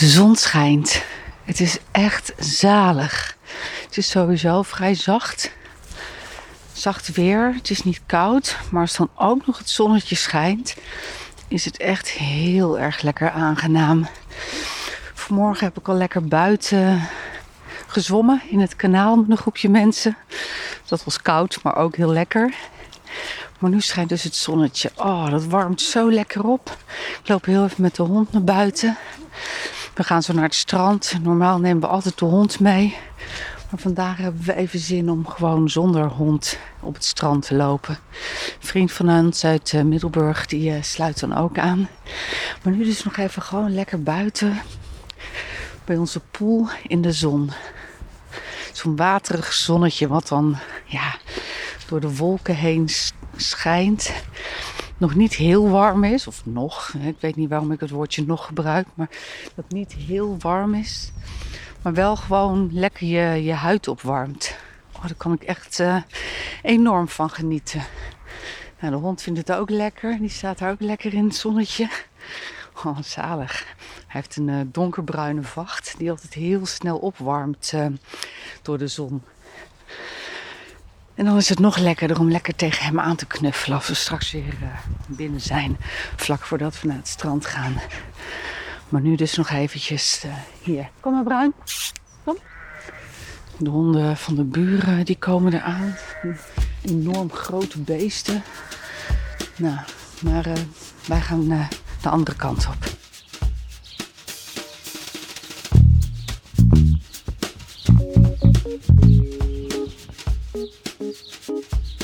De zon schijnt. Het is echt zalig. Het is sowieso vrij zacht. Zacht weer. Het is niet koud. Maar als dan ook nog het zonnetje schijnt, is het echt heel erg lekker aangenaam. Vanmorgen heb ik al lekker buiten gezwommen in het kanaal met een groepje mensen. Dat was koud, maar ook heel lekker. Maar nu schijnt dus het zonnetje. Oh, dat warmt zo lekker op. Ik loop heel even met de hond naar buiten. We gaan zo naar het strand. Normaal nemen we altijd de hond mee. Maar vandaag hebben we even zin om gewoon zonder hond op het strand te lopen. Een vriend van ons uit eh, Middelburg die uh, sluit dan ook aan. Maar nu dus nog even gewoon lekker buiten. Bij onze pool in de zon. Zo'n waterig zonnetje wat dan ja, door de wolken heen schijnt. Nog niet heel warm is, of nog. Ik weet niet waarom ik het woordje nog gebruik, maar dat niet heel warm is. Maar wel gewoon lekker je, je huid opwarmt. Oh, daar kan ik echt uh, enorm van genieten. Nou, de hond vindt het ook lekker. Die staat daar ook lekker in het zonnetje. Oh, zalig. Hij heeft een uh, donkerbruine vacht die altijd heel snel opwarmt uh, door de zon. En dan is het nog lekkerder om lekker tegen hem aan te knuffelen als we straks weer uh, binnen zijn, vlak voordat we naar het strand gaan. Maar nu dus nog eventjes uh, hier. Kom maar Bruin. Kom. De honden van de buren die komen eraan. Enorm grote beesten. Nou, maar uh, wij gaan de andere kant op. you.